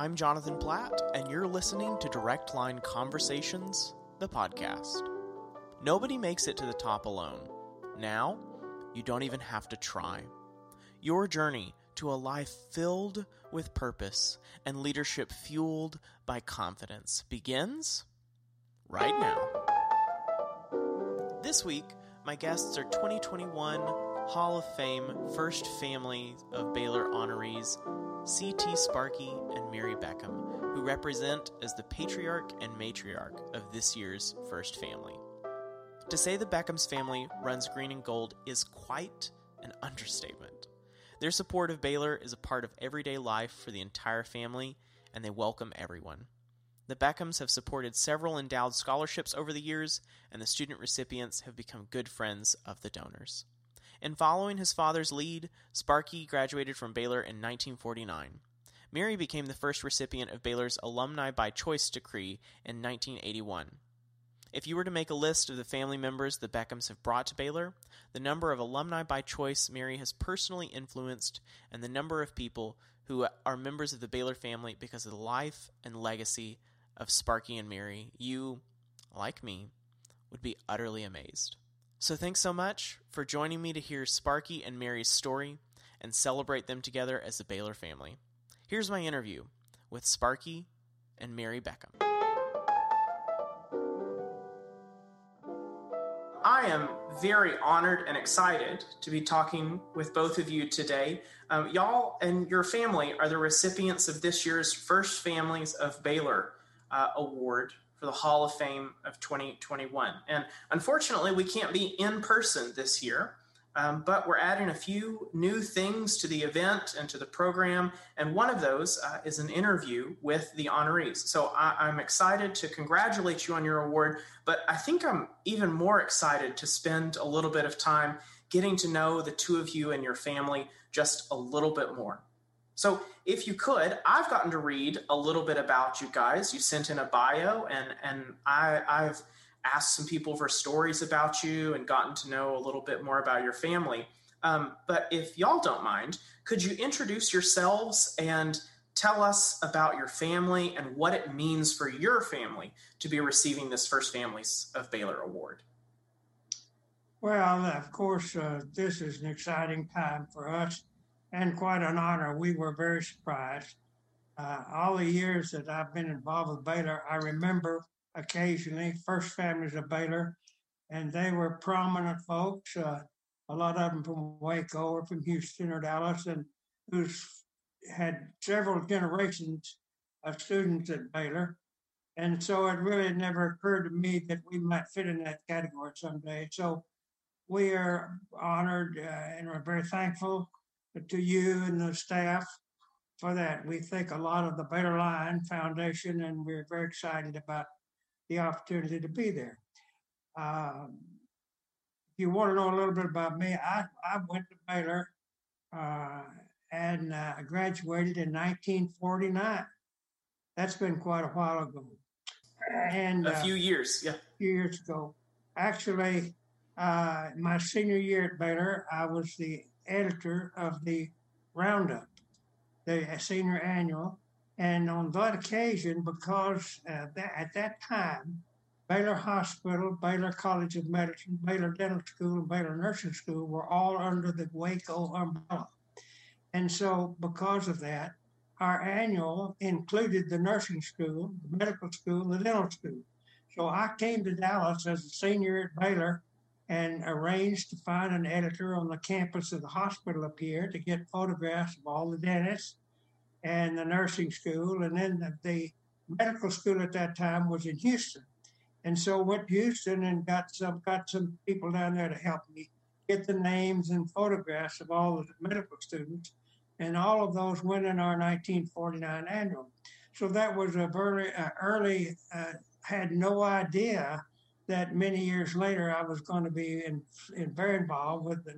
I'm Jonathan Platt, and you're listening to Direct Line Conversations, the podcast. Nobody makes it to the top alone. Now, you don't even have to try. Your journey to a life filled with purpose and leadership fueled by confidence begins right now. This week, my guests are 2021 Hall of Fame First Family of Baylor honorees C.T. Sparkey and Merrie Beckham, who represent as the patriarch and matriarch of this year's First Family. To say the Beckham's family runs green and gold is quite an understatement. Their support of Baylor is a part of everyday life for the entire family, and they welcome everyone. The Beckhams have supported several endowed scholarships over the years, and the student recipients have become good friends of the donors. In following his father's lead, Sparkey graduated from Baylor in 1949. Merrie became the first recipient of Baylor's Alumni by Choice decree in 1981. If you were to make a list of the family members the Beckhams have brought to Baylor, the number of alumni by choice Merrie has personally influenced, and the number of people who are members of the Baylor family because of the life and legacy of Sparkey and Merrie, you, like me, would be utterly amazed. So thanks so much for joining me to hear Sparkey and Merrie's story and celebrate them together as the Baylor family. Here's my interview with Sparkey and Merrie Beckham. I am very honored and excited to be talking with both of you today. Um, y'all and your family are the recipients of this year's First Families of Baylor uh, Award for the Hall of Fame of 2021. And unfortunately, we can't be in person this year, um, but we're adding a few new things to the event and to the program. And one of those uh, is an interview with the honorees. So I, am excited to congratulate you on your award, but I think I'm even more excited to spend a little bit of time getting to know the two of you and your family just a little bit more. So, if you could, I've gotten to read a little bit about you guys. You sent in a bio, and and I, I've asked some people for stories about you and gotten to know a little bit more about your family. Um, but if y'all don't mind, could you introduce yourselves and tell us about your family and what it means for your family to be receiving this First Families of Baylor Award? Well, of course, uh, this is an exciting time for us and quite an honor. We were very surprised. Uh, all the years that I've been involved with Baylor, I remember occasionally First Families of Baylor, and they were prominent folks. Uh, a lot of them from Waco or from Houston or Dallas, and who's had several generations of students at Baylor. And so it really never occurred to me that we might fit in that category someday. So we are honored uh, and we're very thankful to you and the staff for that. We think a lot of the Baylor Line Foundation, and we're very excited about the opportunity to be there. Um, if you want to know a little bit about me, I, I went to Baylor uh, and uh, graduated in 1949. That's been quite a while ago. And a uh, few years, yeah. A few years ago. Actually, uh, my senior year at Baylor, I was the editor of the Roundup, the senior annual. And on that occasion, because uh, that, at that time, Baylor Hospital, Baylor College of Medicine, Baylor Dental School, and Baylor Nursing School were all under the Waco umbrella. And so, because of that, our annual included the nursing school, the medical school, the dental school. So I came to Dallas as a senior at Baylor and arranged to find an editor on the campus of the hospital up here to get photographs of all the dentists and the nursing school. And then the, medical school at that time was in Houston. And so went to Houston and got some got some people down there to help me get the names and photographs of all the medical students. And all of those went in our 1949 annual. So that was a very uh, early, uh, had no idea that many years later I was going to be in, in very involved with the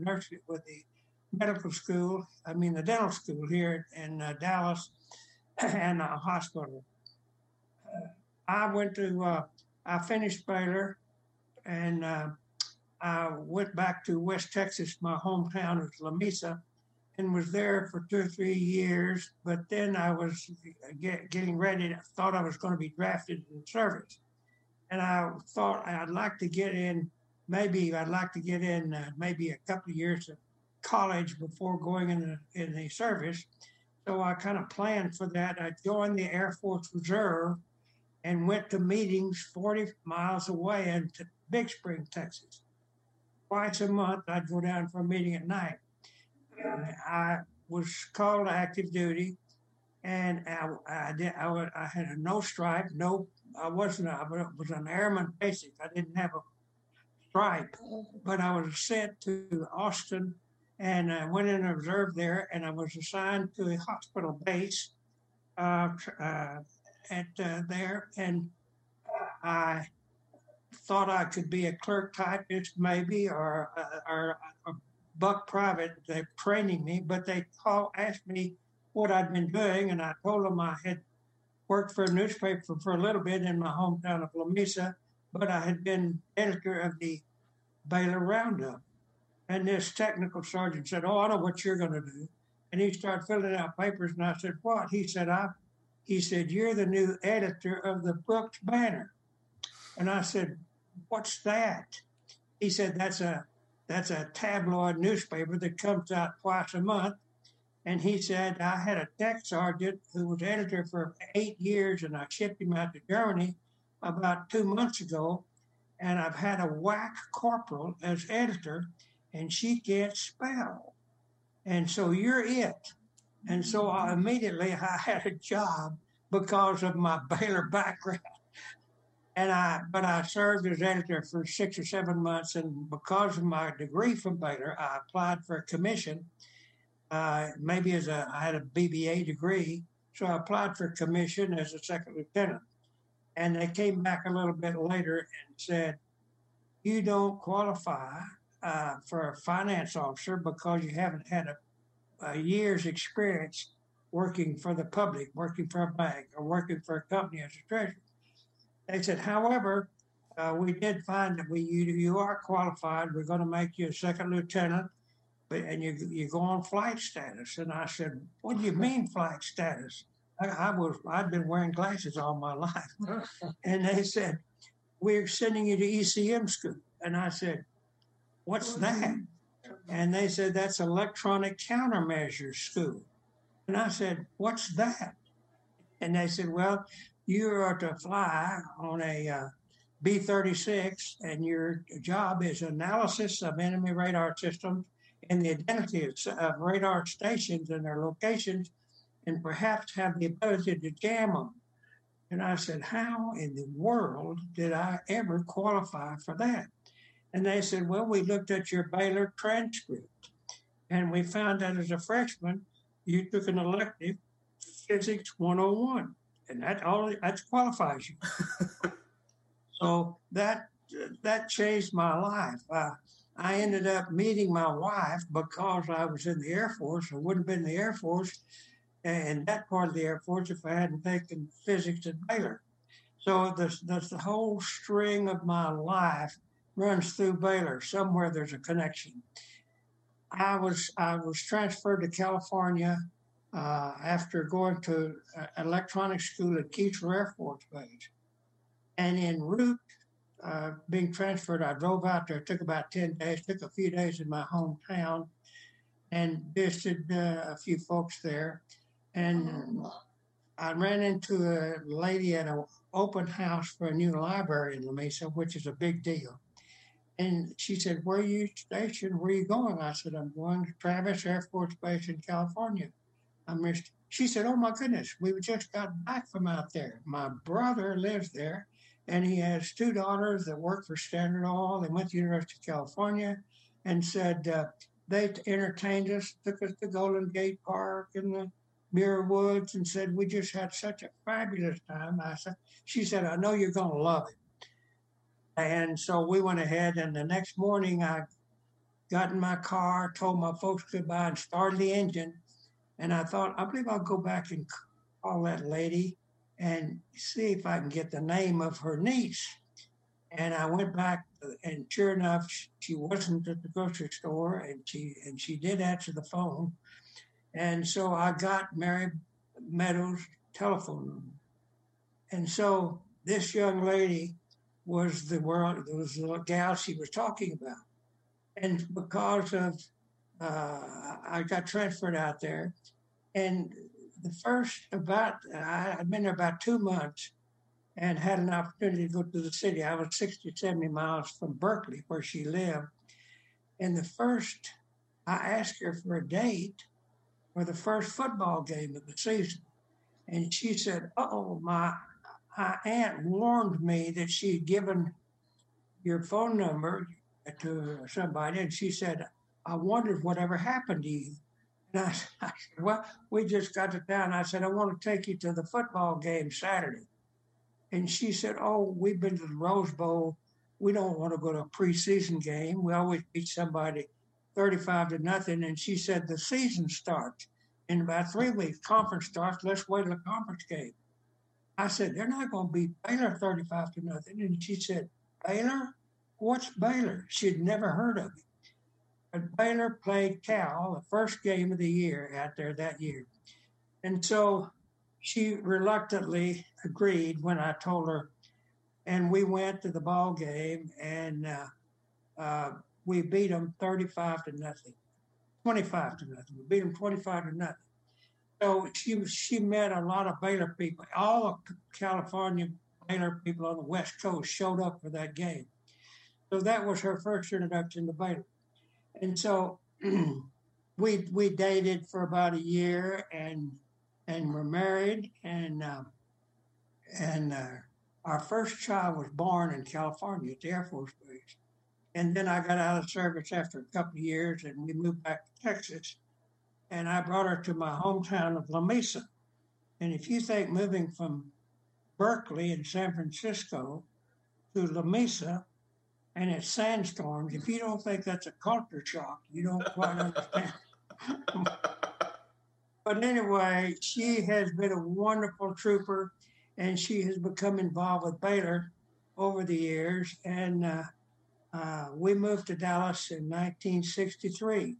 with the medical school. I mean the dental school here in uh, Dallas and a hospital. Uh, I went to uh, I finished Baylor and uh, I went back to West Texas. My hometown is Lamesa, and was there for two or three years. But then I was get, getting ready. I thought I was going to be drafted in service, and I thought I'd like to get in. Maybe I'd like to get in uh, maybe a couple of years of college before going in the, in the service. So I kind of planned for that. I joined the Air Force Reserve and went to meetings 40 miles away in Big Spring, Texas. Twice a month, I'd go down for a meeting at night. I was called to active duty, and I, I did. I, I had a no stripe, no. I wasn't. I was an airman basic. I didn't have a stripe, but I was sent to Austin, and I went in and observed there, and I was assigned to a hospital base uh, uh, at uh, there, and I thought I could be a clerk typist maybe, or uh, or a buck private. They're training me, but they call asked me what I'd been doing, and I told them I had worked for a newspaper for a little bit in my hometown of Lamesa, but I had been editor of the Baylor Roundup. And this technical sergeant said, "Oh, I know what you're going to do." And he started filling out papers, and I said, "What?" He said, "I." He said, "You're the new editor of the Brooks Banner." And I said, "What's that?" He said, "That's a that's a tabloid newspaper that comes out twice a month." And he said, "I had a tech sergeant who was editor for eight years, and I shipped him out to Germany about two months ago, and I've had a WAC corporal as editor, and she can't spell, and so you're it." And so I mm-hmm. immediately I had a job because of my Baylor background. And I, but I served as editor for six or seven months, and because of my degree from Baylor, I applied for a commission. Uh, maybe as a, I had a BBA degree, so I applied for commission as a second lieutenant. And they came back a little bit later and said, "You don't qualify uh, for a finance officer because you haven't had a a year's experience working for the public, working for a bank, or working for a company as a treasurer. They said, however, uh, we did find that we you, you are qualified. We're going to make you a second lieutenant, and you you go on flight status. And I said, what do you mean flight status? I, I was I'd been wearing glasses all my life, and they said, we're sending you to ECM school. And I said, what's that? And they said, that's electronic countermeasures school. And I said, what's that? And they said, well, you are to fly on a uh, B 36, and your job is analysis of enemy radar systems and the identity of, of radar stations and their locations, and perhaps have the ability to jam them. And I said, How in the world did I ever qualify for that? And they said, Well, we looked at your Baylor transcript and we found that as a freshman, you took an elective physics 101 and that all that qualifies you. so that that changed my life. Uh, I ended up meeting my wife because I was in the Air Force. I wouldn't have been in the Air Force and that part of the Air Force if I hadn't taken physics at Baylor. So the, the, whole string of my life runs through Baylor. Somewhere there's a connection. I was I was transferred to California uh, after going to uh, school at Keesler Air Force Base, and en route uh, being transferred, I drove out there. It took about ten days. Took a few days in my hometown, and visited uh, a few folks there, and. I ran into a lady at an open house for a new library in Lamesa, which is a big deal. And she said, Where are you stationed? Where are you going? I said, I'm going to Travis Air Force Base in California. I missed. She said, Oh my goodness, we just got back from out there. My brother lives there and he has two daughters that work for Standard Oil. They went to the University of California and said uh, they entertained us, took us to Golden Gate Park and the Muir Woods and said, We just had such a fabulous time. I said, She said, I know you're going to love it. And so we went ahead, and the next morning I got in my car, told my folks goodbye, and started the engine. And I thought, I believe I'll go back and call that lady and see if I can get the name of her niece. And I went back, and sure enough, she wasn't at the grocery store, and she and she did answer the phone. And so I got Merrie Meadows' telephone number. And so this young lady was the world was the gal she was talking about. And because of uh, I got transferred out there, and the first about I, I'd been there about two months, and had an opportunity to go to the city. I was 60, 70 miles from Berkeley, where she lived. And the first, I asked her for a date for the first football game of the season. And she said, Oh, my, my aunt warned me that she had given your phone number to somebody. And she said, I wondered whatever happened to you. And I, I said, Well, we just got to town. I said, I want to take you to the football game Saturday. And she said, Oh, we've been to the Rose Bowl. We don't want to go to a preseason game. We always beat somebody 35 to nothing. And she said, The season starts in about three weeks. Conference starts. Let's wait till the conference game. I said, They're not going to beat Baylor 35 to nothing. And she said, Baylor? What's Baylor? She'd never heard of it. But Baylor played Cal the first game of the year out there that year. And so she reluctantly agreed when I told her, and we went to the ball game and uh, uh, we beat them 35 to nothing, 25 to nothing. We beat them 25 to nothing. So she she met a lot of Baylor people. All of California Baylor people on the West Coast showed up for that game. So that was her first introduction to Baylor. And so we we dated for about a year and and were married, and uh, and uh, our first child was born in California at the Air Force Base. And then I got out of service after a couple of years, and we moved back to Texas. And I brought her to my hometown of Lamesa. And if you think moving from Berkeley in San Francisco to Lamesa and it's sandstorms, if you don't think that's a culture shock, you don't quite understand. But anyway, she has been a wonderful trooper, and she has become involved with Baylor over the years. And uh, uh, we moved to Dallas in 1963.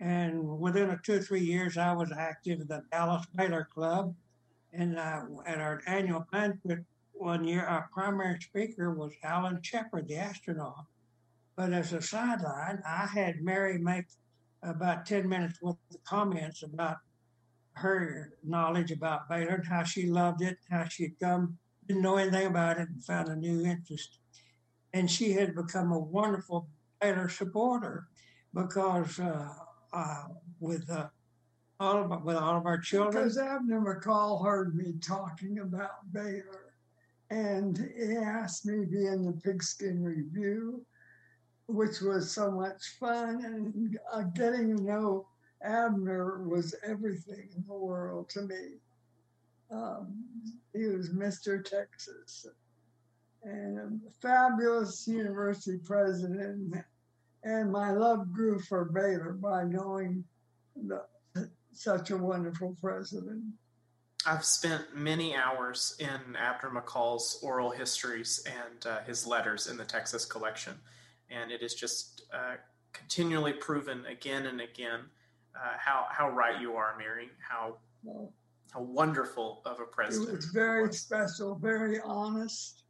And within a two or three years, I was active in the Dallas Baylor Club. And uh, at our annual banquet one year, our primary speaker was Alan Shepard, the astronaut. But as a sideline, I had Merrie make about 10 minutes worth of comments about her knowledge about Baylor and how she loved it, how she'd come, didn't know anything about it, and found a new interest. And she had become a wonderful Baylor supporter because uh, uh, with uh, all of with all of our children. Because Abner McCall heard me talking about Baylor, and he asked me to be in the Pigskin Revue, which was so much fun, and uh, getting to know Abner was everything in the world to me. Um, he was Mr. Texas and a fabulous university president. And my love grew for Baylor by knowing the, such a wonderful president. I've spent many hours in Abner McCall's oral histories and uh, his letters in the Texas collection. And it is just uh, continually proven again and again uh, how how right you are, Merrie. How how wonderful of a president. It was very was. special, very honest,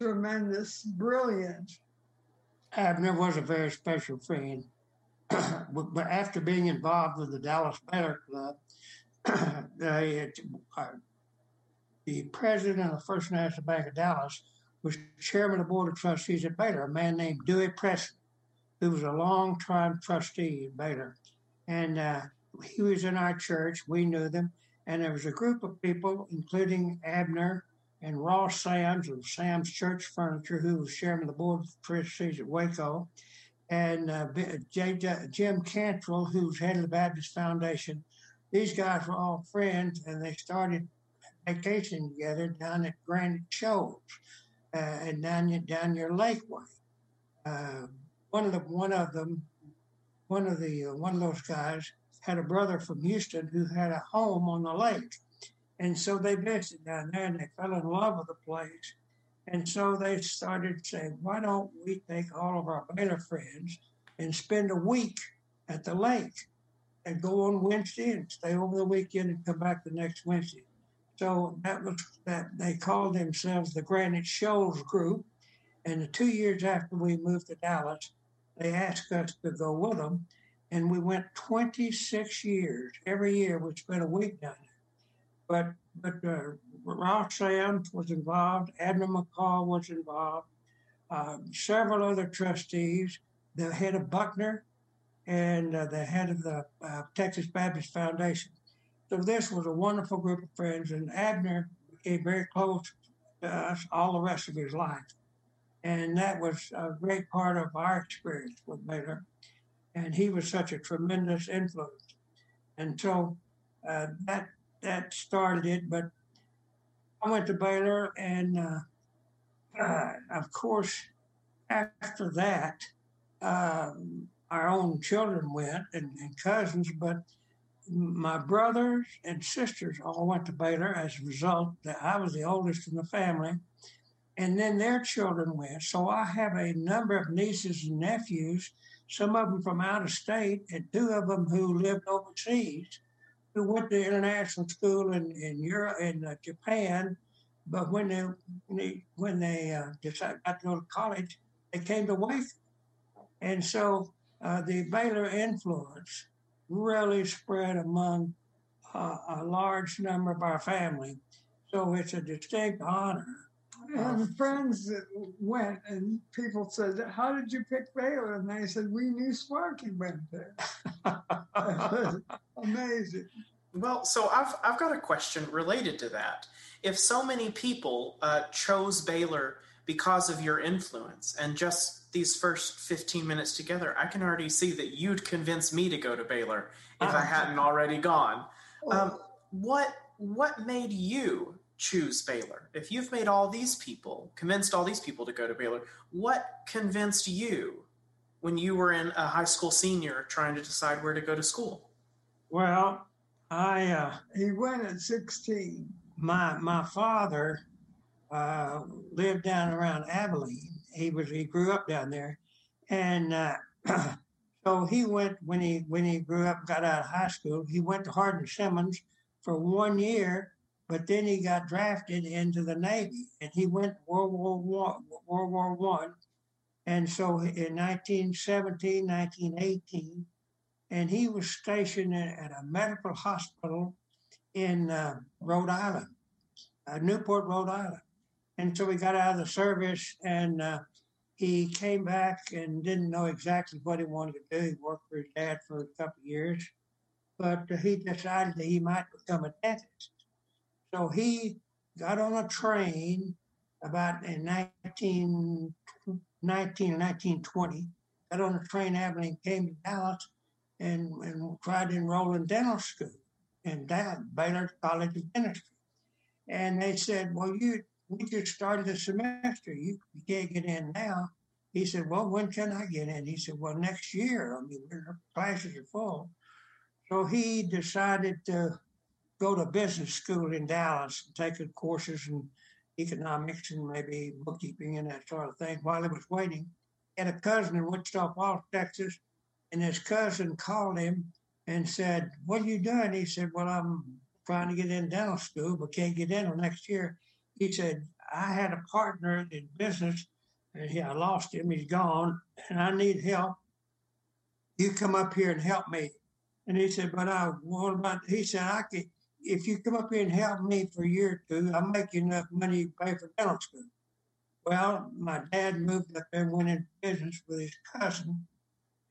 tremendous, brilliant. Abner was a very special friend. but after being involved with the Dallas Baylor Club, they, uh, the president of the First National Bank of Dallas was chairman of the board of trustees at Baylor, a man named Dewey Presley, who was a long-time trustee at Baylor and uh, he was in our church. We knew them, and there was a group of people, including Abner and Ross Sams of Sam's Church Furniture, who was chairman of the board of trustees at Waco, and uh, J, J, Jim Cantrell, who's head of the Baptist Foundation. These guys were all friends, and they started vacationing together down at Granite Shoals uh, and down down near Lakeway. Uh, one of the one of them one of the uh, one of those guys had a brother from Houston who had a home on the lake, and so they visited down there and they fell in love with the place, and so they started saying, why don't we take all of our Baylor friends and spend a week at the lake? And go on Wednesday and stay over the weekend and come back the next Wednesday. So that was that they called themselves the Granite Shoals Group. And the two years after we moved to Dallas, they asked us to go with them. And we went 26 years. Every year we spent a week down there. But but uh, Ralph Sams was involved, Abner McCall was involved, uh, several other trustees, the head of Buckner, and uh, the head of the uh, Texas Baptist Foundation. So this was a wonderful group of friends, and Abner became very close to us all the rest of his life. And that was a great part of our experience with Baylor. And he was such a tremendous influence. And so uh, that that started it. But I went to Baylor, and uh, uh, of course, after that, um, our own children went and, and, cousins, but my brothers and sisters all went to Baylor as a result that I was the oldest in the family. And then their children went. So I have a number of nieces and nephews, some of them from out of state, and two of them who lived overseas, who went to international school in, in Europe, in uh, Japan. But when they, when they, uh, decided to go to college, they came to Waco. And so uh, the Baylor influence really spread among uh, a large number of our family. So it's a distinct honor. And friends that went, and people said, How did you pick Baylor? And they said, We knew Sparkey went there. amazing. Well, so I've, I've got a question related to that. If so many people uh, chose Baylor because of your influence and just these first 15 minutes together, I can already see that you'd convince me to go to Baylor if I hadn't already gone. Um, what what made you choose Baylor? If you've made all these people, convinced all these people to go to Baylor, what convinced you when you were in a high school senior trying to decide where to go to school? Well, I uh, he went at 16. My my father uh, lived down around Abilene. He was he grew up down there, and uh, so he went when he when he grew up, got out of high school. He went to Hardin Simmons for one year, but then he got drafted into the Navy, and he went World War One, World War One, and so in 1917, 1918, and he was stationed at a medical hospital in uh, Rhode Island, uh, Newport, Rhode Island and so we got out of the service and uh, he came back and didn't know exactly what he wanted to do. He worked for his dad for a couple of years, but he decided that he might become a dentist. So he got on a train about in 19, 19 or 1920, got on a train Abilene, came to Dallas and, and tried to enroll in dental school in Dallas, Baylor College of Dentistry. And they said, well, you we just started the semester. You, you can't get in now. He said, well, when can I get in? He said, well, next year. I mean, classes are full. So he decided to go to business school in Dallas and take courses in economics and maybe bookkeeping and that sort of thing while he was waiting. He had a cousin in Wichita Falls, Texas, and his cousin called him and said, what are you doing? He said, well, I'm trying to get in dental school, but can't get in until next year he said, I had a partner in business and he, I lost him, he's gone, and I need help. You come up here and help me. And he said, but I, what about, he said, I could, if you come up here and help me for a year or two, I'll make you enough money to pay for dental school. Well, my dad moved up there and went into business with his cousin,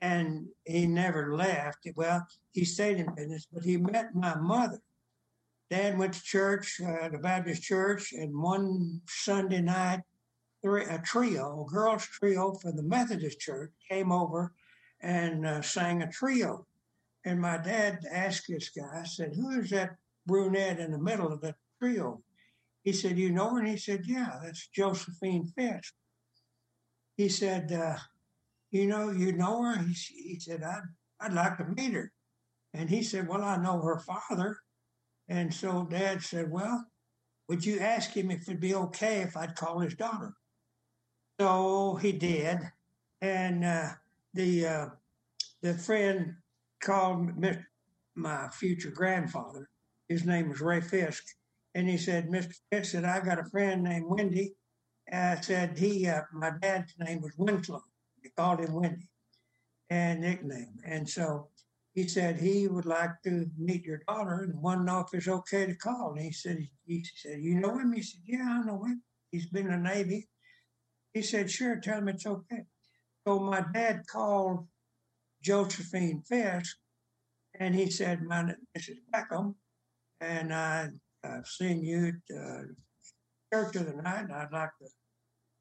and he never left. Well, he stayed in business, but he met my mother. Dad went to church, uh, the Baptist church, and one Sunday night, a trio, a girls' trio from the Methodist church came over and uh, sang a trio. And my dad asked this guy, I said, Who is that brunette in the middle of the trio? He said, You know her? And he said, Yeah, that's Josephine Fisk. He said, uh, You know, you know her? He, he said, I'd, I'd like to meet her. And he said, Well, I know her father. And so dad said, Well, would you ask him if it'd be okay if I'd call his daughter? So he did. And uh, the uh, the friend called my future grandfather. His name was Ray Fisk. And he said, Mr. Fisk said, I got a friend named Wendy. I said, he, uh, my dad's name was Winslow. They called him Wendy and nickname. And so he said he would like to meet your daughter and want to know if it's okay to call. And he said, he said, you know him? He said, yeah, I know him. He's been in the Navy. He said, sure, tell him it's okay. So my dad called Josephine Fisk and he said, my Mrs. Beckham, and I, I've seen you at uh, church of the night and I'd like to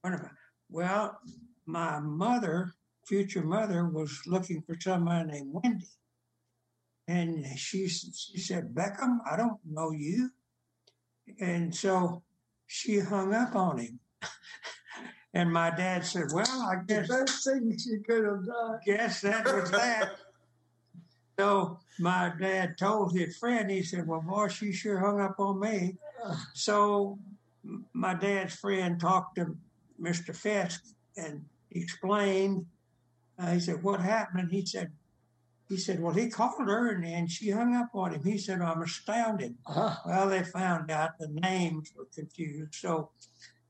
wonder about Well, my mother, future mother, was looking for somebody named Wendy. And she, she said, Beckham, I don't know you. And so she hung up on him. and my dad said, Well, I guess. The best thing she could have done. Guess that was that. so my dad told his friend, he said, Well, boy, she sure hung up on me. So my dad's friend talked to Mr. Fisk and explained. Uh, he said, What happened? he said, he said, Well, he called her and, and she hung up on him. He said, I'm astounded. Uh, Well, they found out the names were confused. So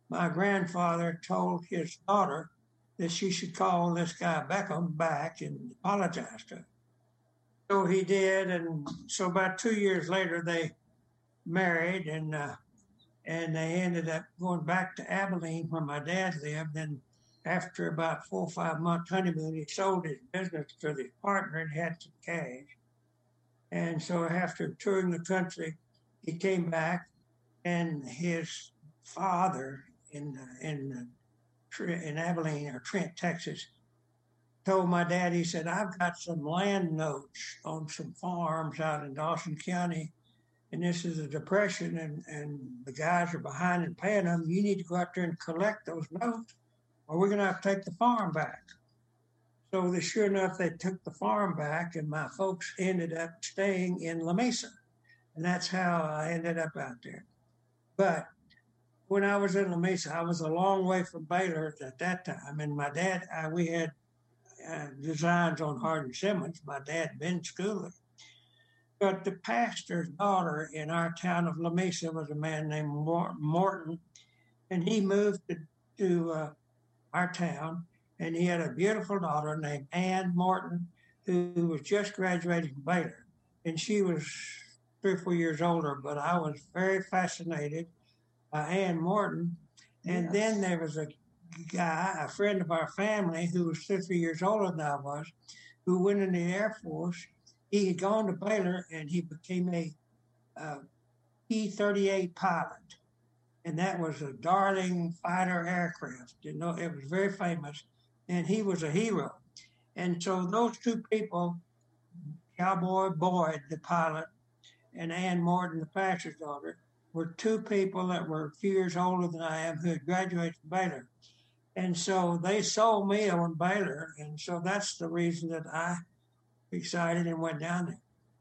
my grandfather told his daughter that she should call this guy Beckham back and apologize to him. So he did. And so about two years later, they married and uh, and they ended up going back to Abilene where my dad lived. And after about four or five months honeymoon, he sold his business to his partner and had some cash. And so after touring the country, he came back, and his father in in in Abilene or Trent, Texas, told my dad. He said, "I've got some land notes on some farms out in Dawson County." And this is a depression, and, and the guys are behind in paying them. You need to go out there and collect those notes, or we're going to have to take the farm back. So, sure enough, they took the farm back, and my folks ended up staying in Lamesa. And that's how I ended up out there. But when I was in Lamesa, I was a long way from Baylor at that time. And my dad, I, we had uh, designs on Hardin Simmons. My dad been schooler. But the pastor's daughter in our town of Lamesa was a man named Morton. And he moved to, to uh, our town. And he had a beautiful daughter named Ann Morton, who was just graduating from Baylor. And she was three or four years older, but I was very fascinated by Ann Morton. And Yes. then there was a guy, a friend of our family, who was two or three years older than I was, who went in the Air Force. He had gone to Baylor and he became a uh, P 38 pilot. And that was a darling fighter aircraft. You know, it was very famous. And he was a hero. And so those two people, Cowboy Boyd, the pilot, and Ann Morton, the pastor's daughter, were two people that were a few years older than I am who had graduated from Baylor. And so they sold me on Baylor. And so that's the reason that I excited and went down there.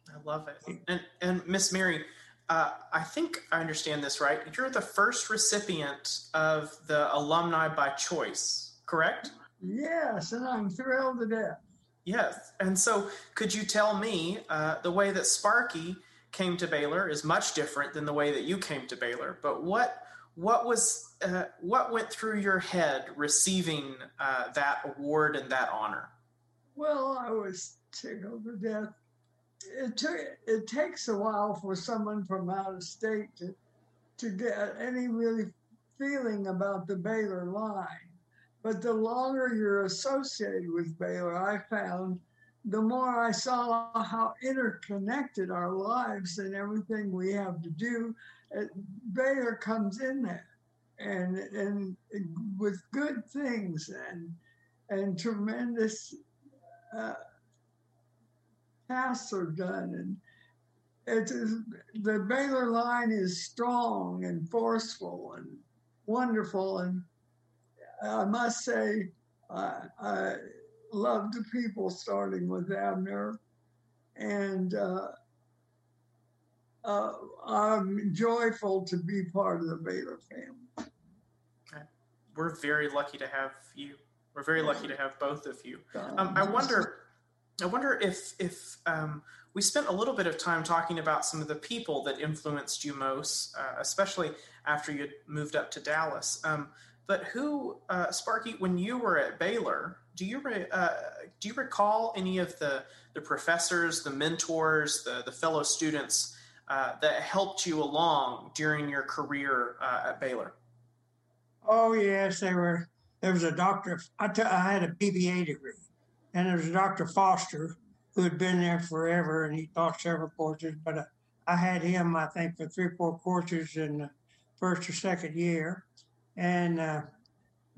I love it. And and Miss Merrie, uh, I think I understand this right. You're the first recipient of the alumni by choice, correct? yes, and I'm thrilled to death. Yes. And so, could you tell me uh, the way that Sparkey came to Baylor is much different than the way that you came to Baylor? But what what was uh, what went through your head receiving uh, that award and that honor? Well, I was tickled to death. It took it takes a while for someone from out of state to to get any really feeling about the Baylor line. But the longer you're associated with Baylor, I found the more I saw how interconnected our lives and everything we have to do, uh, Baylor comes in there, and and with good things and and tremendous uh, tasks are done, and it is the Baylor line is strong and forceful and wonderful, and I must say I, I love the people, starting with Abner, and uh, uh, I'm joyful to be part of the Baylor family. We're very lucky to have you. We're very lucky to have both of you. Um, I wonder, I wonder if if um, we spent a little bit of time talking about some of the people that influenced you most, uh, especially after you moved up to Dallas. Um, but who, uh, Sparkey, when you were at Baylor, do you re- uh, do you recall any of the the professors, the mentors, the the fellow students uh, that helped you along during your career uh, at Baylor? Oh yes, there were. There was a doctor. I, t- I had a BBA degree, and there was Dr. Foster who had been there forever, and he taught several courses. But uh, I had him, I think, for three or four courses in the first or second year, and uh,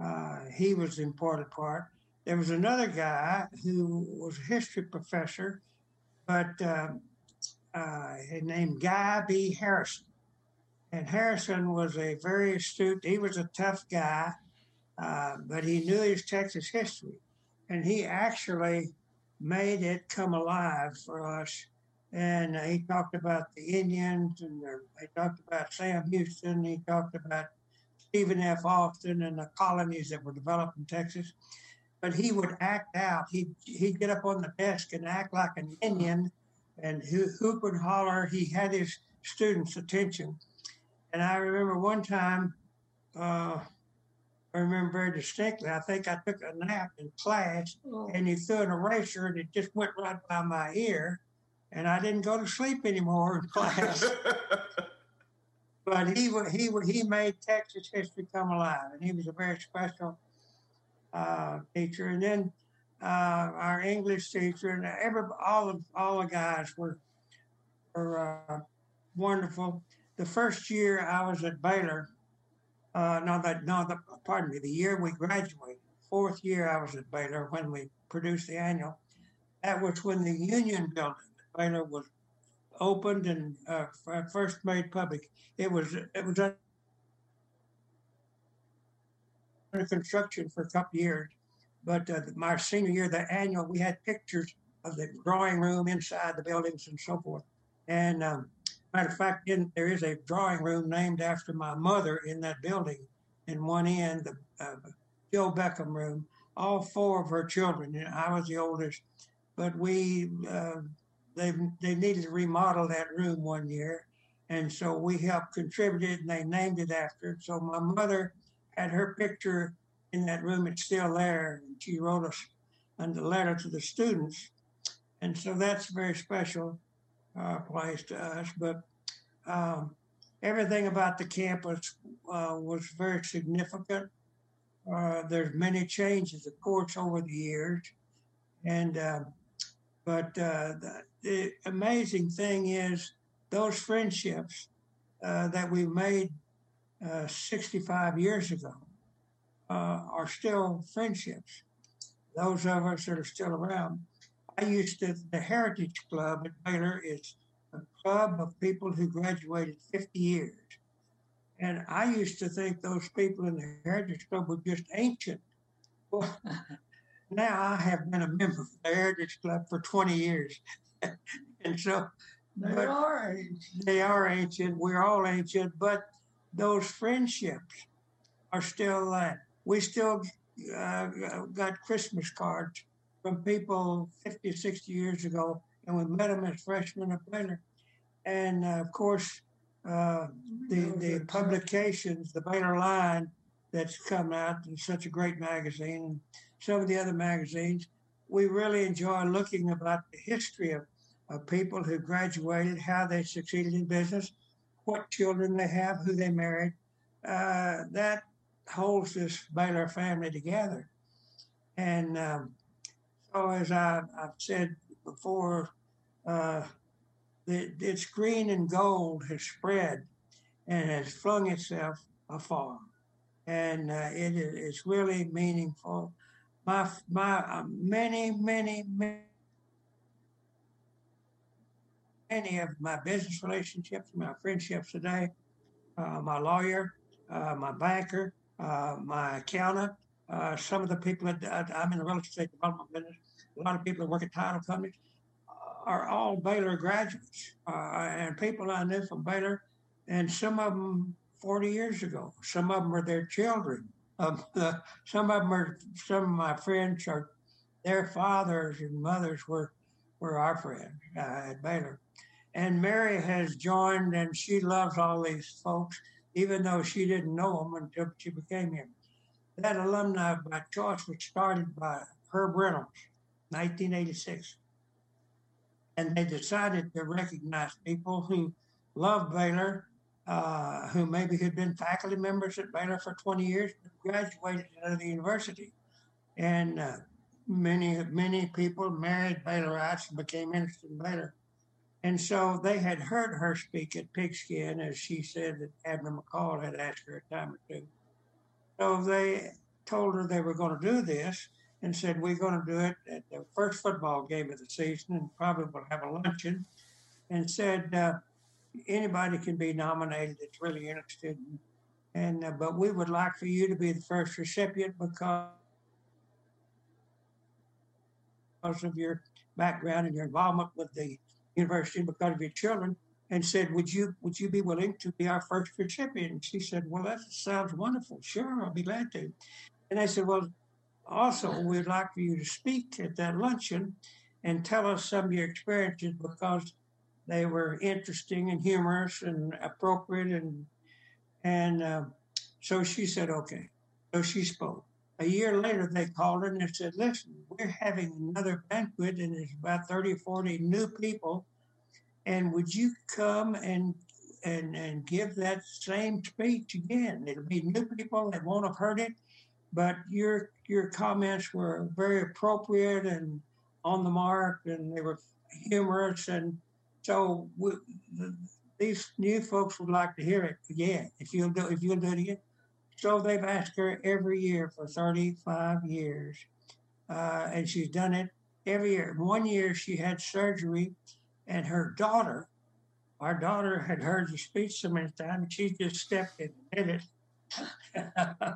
uh, he was the important part. There was another guy who was a history professor, but um, uh, named Guy B. Harrison. And Harrison was a very astute, he was a tough guy, uh, but he knew his Texas history. And he actually made it come alive for us. And uh, he talked about the Indians, and he talked about Sam Houston, he talked about Stephen F. Austin and the colonies that were developed in Texas. But he would act out. He'd, he'd get up on the desk and act like an Indian and hoop and holler. He had his students' attention. And I remember one time, uh, I remember very distinctly, I think I took a nap in class oh. and he threw an eraser and it just went right by my ear. And I didn't go to sleep anymore in class. but he he he made Texas history come alive, and he was a very special uh, teacher. And then uh, our English teacher and every all of all the guys were were uh, wonderful. The first year I was at Baylor, uh, no, that no, the, pardon me, the year we graduated, fourth year I was at Baylor when we produced the annual. That was when the Union Building at Baylor was opened and uh, first made public. It was it was under construction for a couple years, but uh, my senior year, the annual, we had pictures of the drawing room inside the buildings and so forth. And um, matter of fact, in, there is a drawing room named after my mother in that building. In one end, the uh, Joe Beckham room. All four of her children. And I was the oldest, but we uh, they they needed to remodel that room one year, and so we helped contribute it, and they named it after it. So my mother had her picture in that room. It's still there, and she wrote us a letter to the students, and so that's very special uh, place to us. But um, everything about the campus uh, was very significant. Uh, there's many changes, of course, over the years, and uh, but uh, the, the, amazing thing is those friendships uh, that we made uh, 65 years ago are still friendships. Those of us that are still around. I used to the Heritage Club at Baylor is a club of people who graduated 50 years. And I used to think those people in the Heritage Club were just ancient. Well, now I have been a member of the Heritage Club for 20 years. and so they are ancient. They are ancient. We're all ancient, but those friendships are still uh, we still uh, got Christmas cards from people 50, 60 years ago, and we met them as freshmen at Baylor. And uh, of course, uh, the the publications, the Baylor Line, that's come out in such a great magazine, and some of the other magazines, we really enjoy looking about the history of, of people who graduated, how they succeeded in business, what children they have, who they married. Uh, that holds this Baylor family together. And um, so, as I, have said before, uh, its green and gold has spread and has flung itself afar. And uh, it is really meaningful. My, my uh, many, many, many, many of my business relationships, my friendships today, uh, my lawyer, uh, my banker, uh, my accountant, uh, some of the people that I'm in the real estate development business, a lot of people that work at title companies, are all Baylor graduates uh, and people I knew from Baylor, and some of them 40 years ago. Some of them are their children. Um, the, some of them are some of my friends are their fathers and mothers were were our friends uh, at Baylor. And Merrie has joined, and she loves all these folks, even though she didn't know them until she became here. That alumni by choice was started by Herb Reynolds, 1986. And they decided to recognize people who loved Baylor, uh, who maybe had been faculty members at Baylor for 20 years, graduated out of the university. And uh, many, many people married Baylorites and became interested in Baylor. And so they had heard her speak at Pigskin, as she said that Abner McCall had asked her a time or two. So they told her they were going to do this and said, We're going to do it at the first football game of the season and probably will have a luncheon. And said, uh, Anybody can be nominated that's really interested. In, and uh, but we would like for you to be the first recipient because of your background and your involvement with the university because of your children and said, "Would you would you be willing to be our first recipient?" She said, "Well, that sounds wonderful. Sure, I'll be glad to." And I said, "Well, also, we'd like for you to speak at that luncheon and tell us some of your experiences because they were interesting and humorous and appropriate and and uh, so she said, "Okay." So she spoke. A year later, they called her and they said, "Listen, we're having another banquet and there's about 30 or 40 new people." And would you come and and and give that same speech again? It'll be new people that won't have heard it, but your your comments were very appropriate and on the mark, and they were humorous, and so we, the, these new folks would like to hear it again. If you'll do if you'll do it again, so they've asked her every year for 35 years, uh, and she's done it every year. One year she had surgery and her daughter, our daughter had heard the speech so many times, she just stepped in and did it.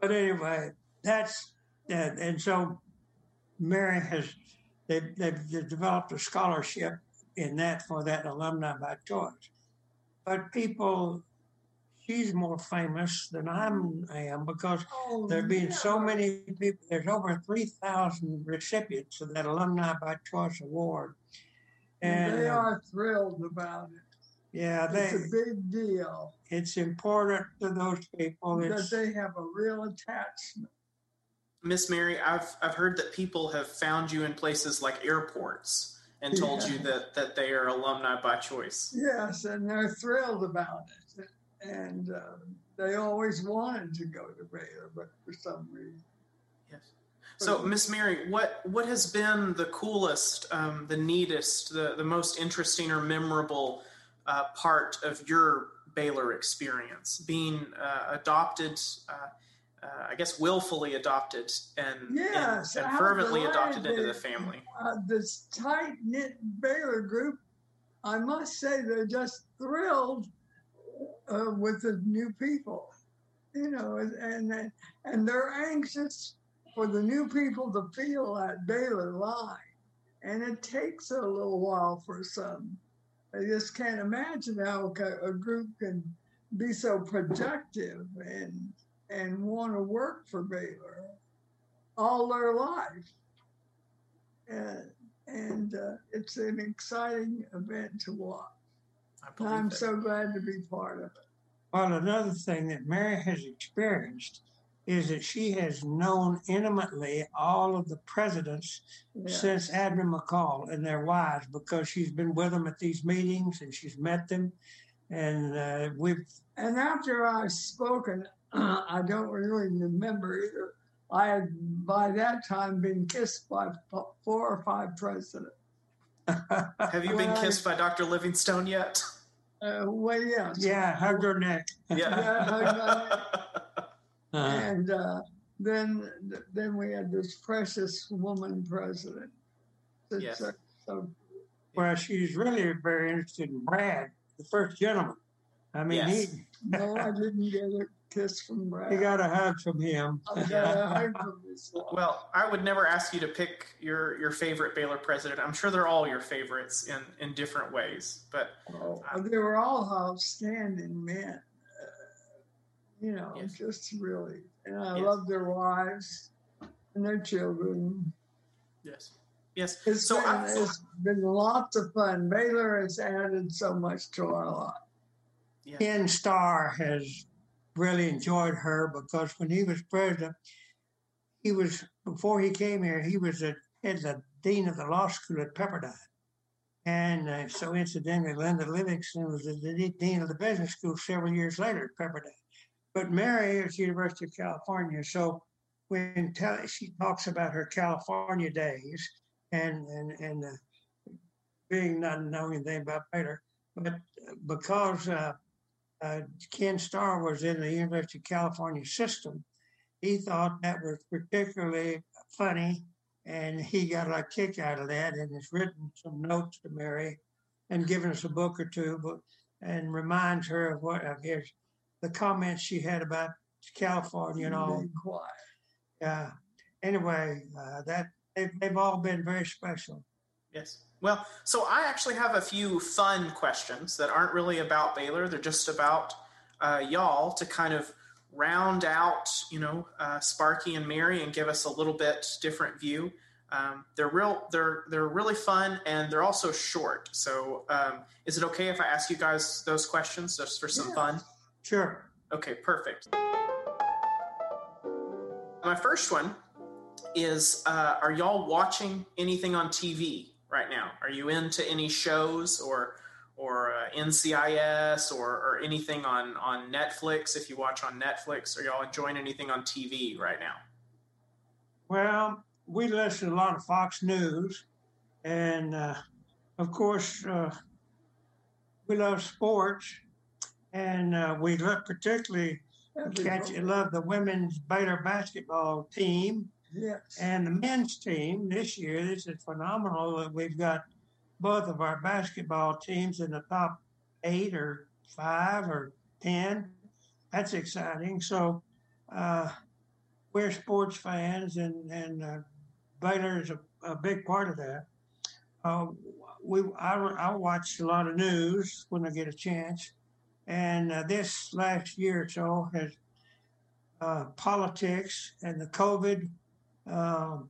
but anyway, that's that. And so Merrie has, they've, they've developed a scholarship in that for that alumni by choice. But people, she's more famous than I'm, I am because Oh, there have been so many people. There's over 3,000 recipients of that Alumni by Choice Award. And they uh, are thrilled about it. Yeah, they, It's a big deal it's important to those people. because they have a real attachment. Miss Merrie, I've I've heard that people have found you in places like airports and told you that that they are alumni by choice. Yes, and they're thrilled about it. And uh, they always wanted to go to Baylor, but for some reason. Yes. So, Miss Merrie, what what has been the coolest, um, the neatest, the the most interesting or memorable uh, part of your Baylor experience, being uh, adopted? Uh, uh, I guess willfully adopted and, and- Yes, and, fervently adopted into the family. Uh, this tight knit Baylor group, I must say, they're just thrilled uh, with the new people, you know, and, and and they're anxious for the new people to feel that Baylor line, and it takes a little while for some. I just can't imagine how a group can be so productive and and want to work for Baylor all their life and, and uh, it's an exciting event to watch. I And believe I'm that. so glad to be part of it. well, another thing that Merrie has experienced is that she has known intimately all of the presidents Yeah. since Abner McCall and their wives because she's been with them at these meetings and she's met them. And uh, we've And after I've spoken, I don't really remember either. I had by that time been kissed by four or five presidents. Have you been Well, kissed by Dr. Livingston yet? Uh, well, yes. yeah, hugged her neck. Yeah. Uh, And uh, then then we had this precious woman president. Yes. so well, she's really very interested in Brad, the first gentleman. I mean, Yes. he no, I didn't get a kiss from Brad. he got a hug from him. I got a hug from this one. Well, I would never ask you to pick your, your favorite Baylor president. I'm sure they're all your favorites in, in different ways. But Oh, they were all outstanding men. You know, Yes. just really. And I Yes. love their wives and their children. yes. Yes. It's, So been, I- it's been lots of fun. Baylor has added so much to our life. Yeah. Ken Starr has really enjoyed her because when he was president, he was before he came here, he was the head of the dean of the law school at Pepperdine, and uh, so incidentally, Linda Livingston was the dean of the business school several years later at Pepperdine. But Merrie is University of California, so when she talks about her California days and and and uh, being not knowing anything about Baylor, but because uh, uh, Ken Starr was in the University of California system, he thought that was particularly funny, and he got a kick out of that, and has written some notes to Merrie, and given us a book or two, but and reminds her of what of his the comments she had about California and all. Yeah. Anyway, uh, that they've, they've all been very special. Yes. Well, so I actually have a few fun questions that aren't really about Baylor. They're just about uh, y'all to kind of round out, you know, uh, Sparkey and Merrie and give us a little bit different view. Um, they're real. They're they're really fun and they're also short. So, um, is it okay if I ask you guys those questions just for some Yeah. fun? Sure. Okay, perfect. My first one is uh, Are y'all watching anything on TV right now? Are you into any shows or or uh, NCIS or, or anything on, on Netflix? If you watch on Netflix, are y'all enjoying anything on TV right now? Well, we listen to a lot of Fox News, and uh, of course, uh, we love sports, and uh, we look particularly catch, Everybody- love the women's Baylor basketball team Yes. and the men's team this year. This is phenomenal that we've got both of our basketball teams in the top eight or five or ten. That's exciting. So uh, we're sports fans, and and uh, Baylor is a, a big part of that. Uh, we I, I watch a lot of news when I get a chance, and uh, this last year or so has uh, politics and the COVID um,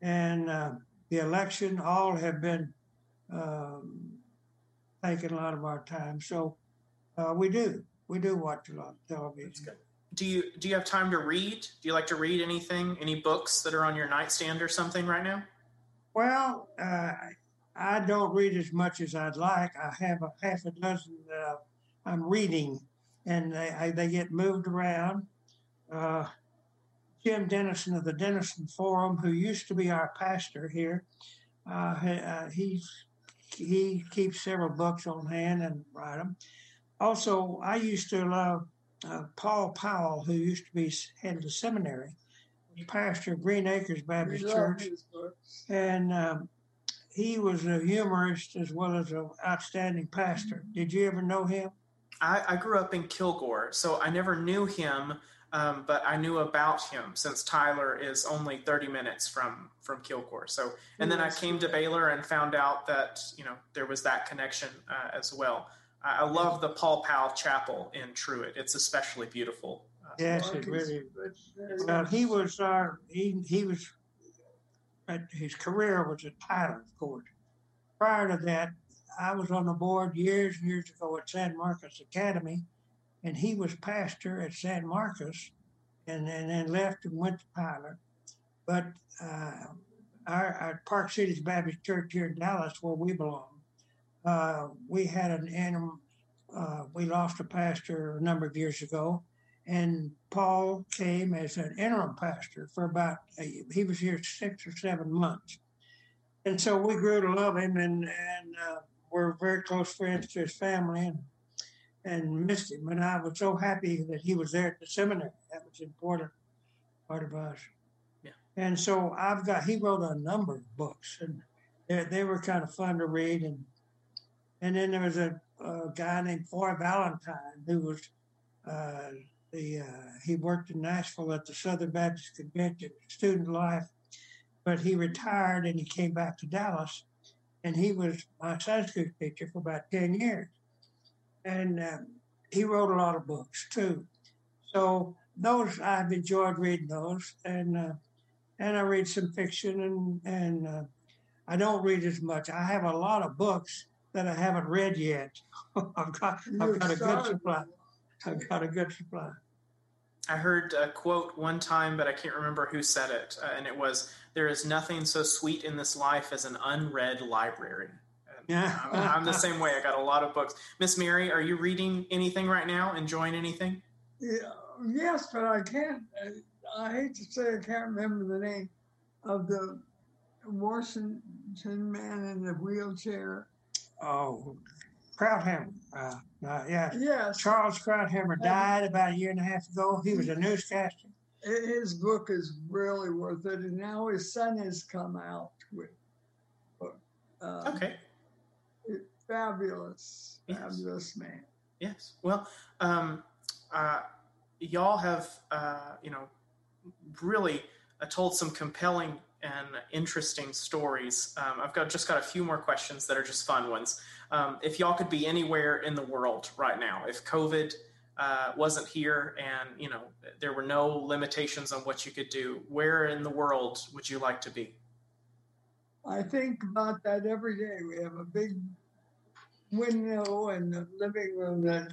and uh, the election all have been um, taking a lot of our time. So uh, we do we do watch a lot of television. Do you do you have time to read? Do you like to read anything? Any books that are on your nightstand or something right now? Well, uh, I don't read as much as I'd like. I have a half a dozen uh, I'm reading, and they I, they get moved around. Uh, Jim Denison of the Denison Forum, who used to be our pastor here, uh, he- uh, he's he keeps several books on hand and write them. Also, I used to love uh, Paul Powell, who used to be head of the seminary, pastor of Green Acres Baptist Church and um, he was a humorist as well as an outstanding pastor. Did you ever know him? I, I grew up in Kilgore, so I never knew him, um, but I knew about him since Tyler is only 30 minutes from from Kilgore. So, and then I came to. Baylor and found out that you know there was that connection uh, as well. I, I love the Paul Powell Chapel in Truett. It's especially beautiful. Uh, Yes, it really. it's very Well, he was our he he was. His career was at Tyler, of course. Prior to that, I was on the board years and years ago at San Marcos Academy, and he was pastor at San Marcos, and then, then left and went to Tyler. But uh, our, our Park Cities Baptist Church here in Dallas, where we belong, uh, we had an interim. Uh, we lost a pastor a number of years ago, and Paul came as an interim pastor for about a, he was here six or seven months, and so we grew to love him, and and uh, we're very close friends to his family, and and missed him. And I was so happy that he was there at the seminary. That was an important part of us. Yeah. And so I've got he wrote a number of books, and they, they were kind of fun to read, and and then there was a, a guy named Foy Valentine who was. Uh, the uh, he worked in Nashville at the Southern Baptist Convention, student life, but he retired and he came back to Dallas, and he was my school teacher for about ten years, and um, he wrote a lot of books too. So those I've enjoyed reading those, and uh, and I read some fiction and and uh, I don't read as much. I have a lot of books that I haven't read yet. I've got I've got a good supply. I've got a good supply. I heard a quote one time, but I can't remember who said it, uh, and it was, "There is nothing so sweet in this life as an unread library." Yeah, I'm, I'm the same way. I got a lot of books. Miss Merrie, are you reading anything right now? Enjoying anything? Yeah, yes, but I can't. I hate to say I can't remember the name of the Washington man in the wheelchair. Oh, Krauthammer. Uh, uh, yeah, Yes, Charles Krauthammer died about a year and a half ago. He was a newscaster. his book is really worth it, and now his son has come out with. Uh, Okay. Fabulous, Yes. fabulous man. Yes. Well, um, uh, y'all have, uh, you know, really uh, told some compelling and interesting stories. Um, I've got just got a few more questions that are just fun ones. Um, if y'all could be anywhere in the world right now, if COVID uh, wasn't here and you know there were no limitations on what you could do, where in the world would you like to be? I think about that every day. We have a big window in the living room that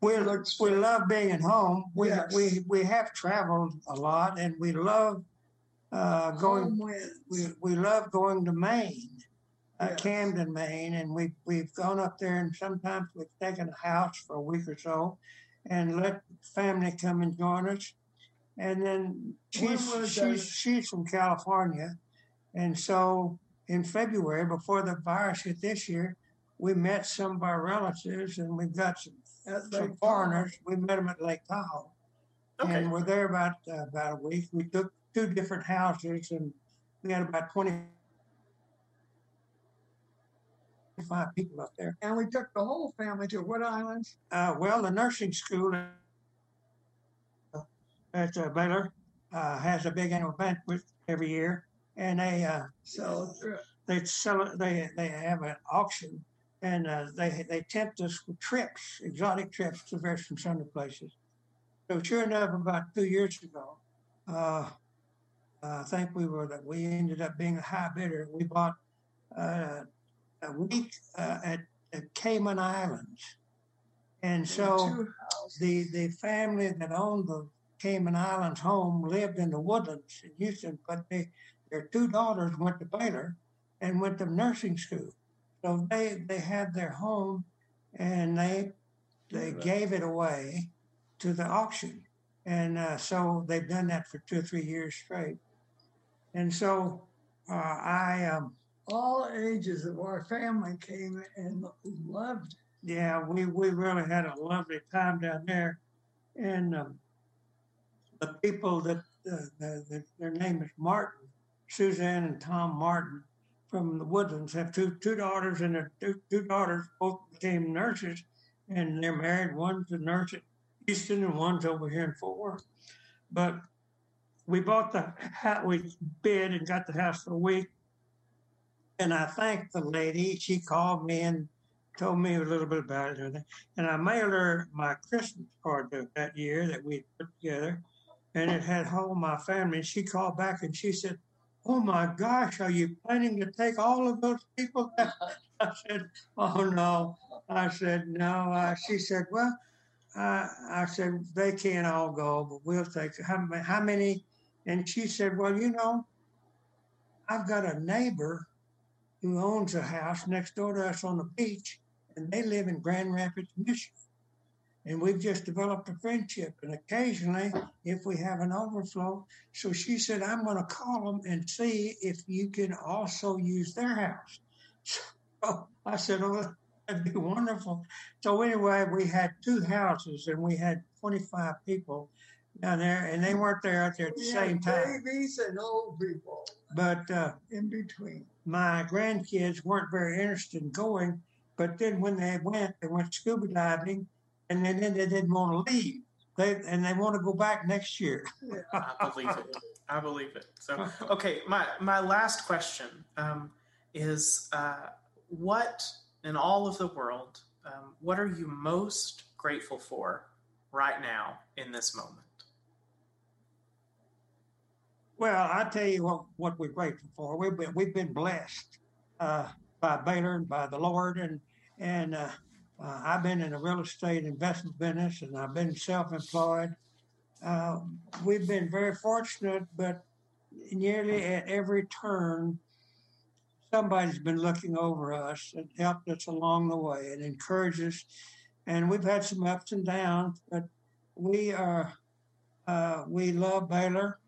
We we love being at home. We Yes. we we have traveled a lot, and we love uh, going. We we love going to Maine, uh, Yes. Camden, Maine, and we we've gone up there, and sometimes we've taken a house for a week or so, and let family come and join us. And then she's she's she's from California, and so in February, before the virus hit this year, we met some of our relatives, and we've got some some foreigners. We met them at Lake Tahoe, Okay. and we're there about uh, about a week. We took two different houses, and we had about twenty five people up there. And we took the whole family to what islands? Uh, well, the nursing school at uh, Baylor uh, has a big annual banquet every year, and they uh, So they sell it. They they have an auction, and uh, they they tempt us with trips, exotic trips to various and sundry places. So sure enough, about two years ago, uh, I think we were that we ended up being a high bidder. We bought uh, a week uh, at, at Cayman Islands, and so the the family that owned the Cayman Islands home lived in the Woodlands in Houston, but they their two daughters went to Baylor and went to nursing school. So they they had their home and they they Right. gave it away to the auction. And uh, so they've done that for two or three years straight. And so uh, I um, all ages of our family came and loved it. yeah, we, we really had a lovely time down there. And um, the people that, uh, the, the, their name is Martin, Suzanne and Tom Martin from the Woodlands, have two two daughters, and their two, two daughters both became nurses, and they're married. One's a nurse at Houston, and one's over here in Fort Worth. But we bought the house, we bid and got the house for a week. And I thanked the lady. She called me and told me a little bit about it and I mailed her my Christmas card that- year that we put together, and it had all my family. And she called back and she said, "Oh my gosh, are you planning to take all of those people?" I said, "Oh no." I said, "No." She said, "Well," uh, I said, "They can't all go, but we'll take how, how many?" And she said, "Well, you know, I've got a neighbor who owns a house next door to us on the beach, and they live in Grand Rapids, Michigan. And we've just developed a friendship. And occasionally, if we have an overflow, so she said, I'm going to call them and see if you can also use their house. So I said, Oh, that'd be wonderful. So anyway, we had two houses and we had 25 people down there, and they weren't there out there at the We same had time. Babies and old people But uh, in between. my grandkids weren't very interested in going, but then when they went, they went scuba diving, and then, then they didn't want to leave. They and they want to go back next year. I believe it. I believe it. So, okay, my my last question um, is: uh, What in all of the world, um, what are you most grateful for right now in this moment? Well, I tell you what, what we're grateful for. We've been, we've been blessed uh, by Baylor and by the Lord, and and uh, uh, I've been in the real estate investment business, and I've been self-employed. Uh, we've been very fortunate, but nearly at every turn, somebody's been looking over us and helped us along the way and encouraged us. And we've had some ups and downs, but we are uh, we love Baylor.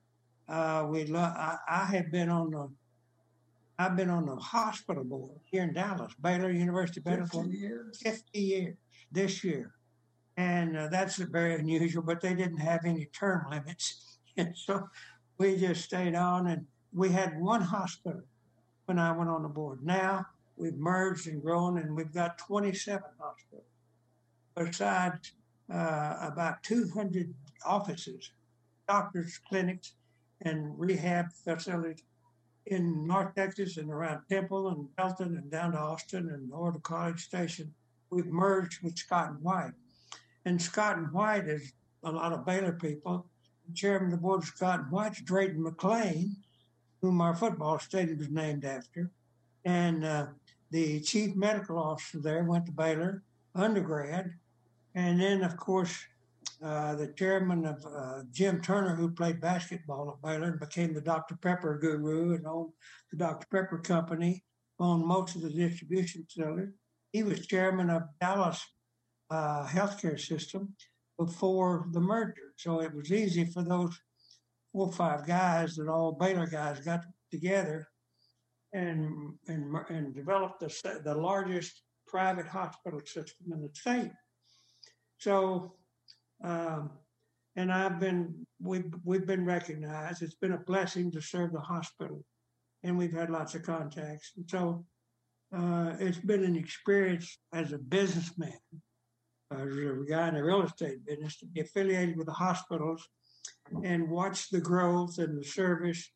Uh, we love. I, I have been on the. I've been on the hospital board here in Dallas, Baylor University, Baylor 50 years. 50 years this year. And uh, that's very unusual, but they didn't have any term limits. And so we just stayed on, and we had one hospital when I went on the board. Now we've merged and grown, and we've got 27 hospitals, besides uh, about 200 offices, doctors' clinics, and rehab facilities in North Texas and around Temple and Belton and down to Austin and over to College Station. We've merged with Scott and White. And Scott and White is a lot of Baylor people. The chairman of the board of Scott and White's Drayton McLane, whom our football stadium is named after. And uh, the chief medical officer there went to Baylor, undergrad. And then, of course, uh, the chairman of uh, Jim Turner, who played basketball at Baylor and became the Dr. Pepper guru and owned the Dr. Pepper company, owned most of the distribution facilities. He was chairman of Dallas uh, healthcare system before the merger. So it was easy for those four or five guys that all Baylor guys got together and and, and developed the, the largest private hospital system in the state. So, um, and I've been we've we've been recognized. It's been a blessing to serve the hospital, and we've had lots of contacts. And so, uh, it's been an experience as a businessman, as a guy in the real estate business, to be affiliated with the hospitals and watch the growth and the service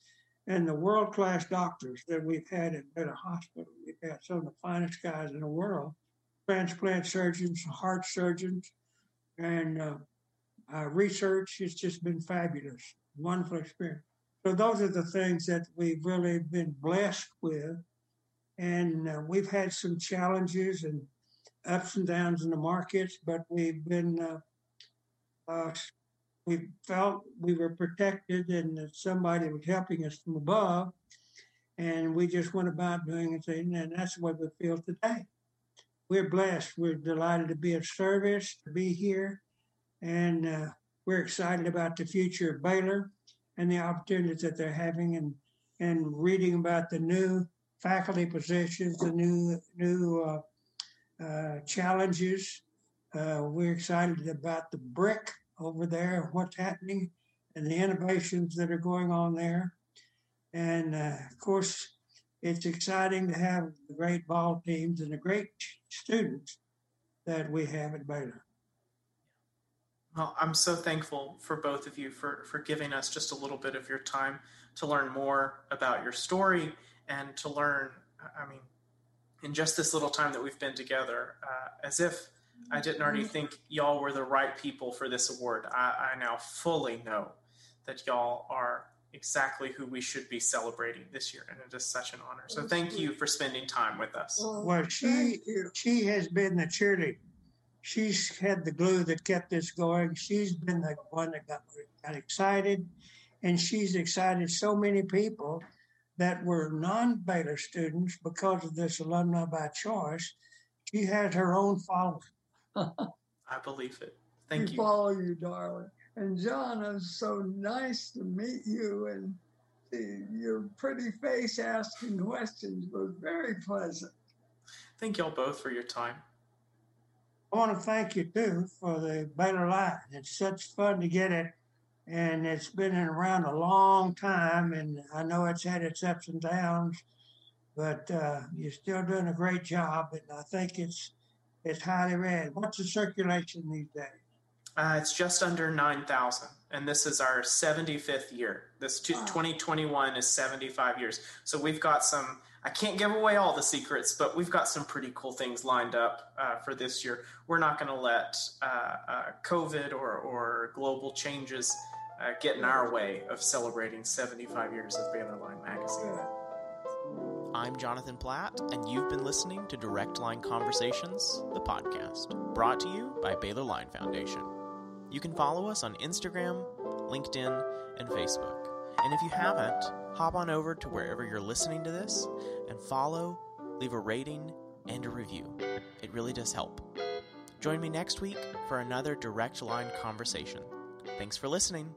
and the world class doctors that we've had at Baylor Hospital. We've had some of the finest guys in the world transplant surgeons, heart surgeons, and uh, uh, research. It's just been fabulous, wonderful experience. So, those are the things that we've really been blessed with. And uh, we've had some challenges and ups and downs in the markets, but we've been uh, uh, we felt we were protected and that somebody was helping us from above. And we just went about doing it, and that's what we feel today. We're blessed. We're delighted to be of service, to be here, and uh, we're excited about the future of Baylor and the opportunities that they're having, and and reading about the new faculty positions, the new new uh, uh, challenges. Uh, we're excited about the BRIC over there, what's happening, and the innovations that are going on there. And uh, of course, it's exciting to have the great ball teams and the great students that we have at Baylor. Well, I'm so thankful for both of you for, for giving us just a little bit of your time to learn more about your story and to learn, I mean, in just this little time that we've been together, uh, as if I didn't already think y'all were the right people for this award. I, I now fully know that y'all are exactly who we should be celebrating this year, and it is such an honor. So thank you for spending time with us. Well, she she has been the cheerleader. She's had the glue that kept this going. She's been the one that got, got excited, and she's excited so many people that were non-Baylor students because of this alumni by choice. She has her own following. I believe it. Thank you. we you. follow you, darling. And John, it's so nice to meet you and your pretty face asking questions was very pleasant. Thank y'all both for your time. I want to thank you too for the Baylor Line. It's such fun to get it, and it's been around a long time. And I know it's had its ups and downs, but uh, you're still doing a great job. And I think it's it's highly read. What's the circulation these days? Uh, it's just under 9,000, and this is our 75th year. This two, Wow. 2021 is 75 years. So we've got some, I can't give away all the secrets, but we've got some pretty cool things lined up uh, for this year. We're not going to let uh, uh, COVID or, or global changes uh, get in our way of celebrating 75 years of Baylor Line Magazine. I'm Jonathan Platt, and you've been listening to Direct Line Conversations, the podcast, brought to you by Baylor Line Foundation. You can follow us on Instagram, LinkedIn, and Facebook. And if you haven't, hop on over to wherever you're listening to this and follow, leave a rating, and a review. It really does help. Join me next week for another Direct Line conversation. Thanks for listening.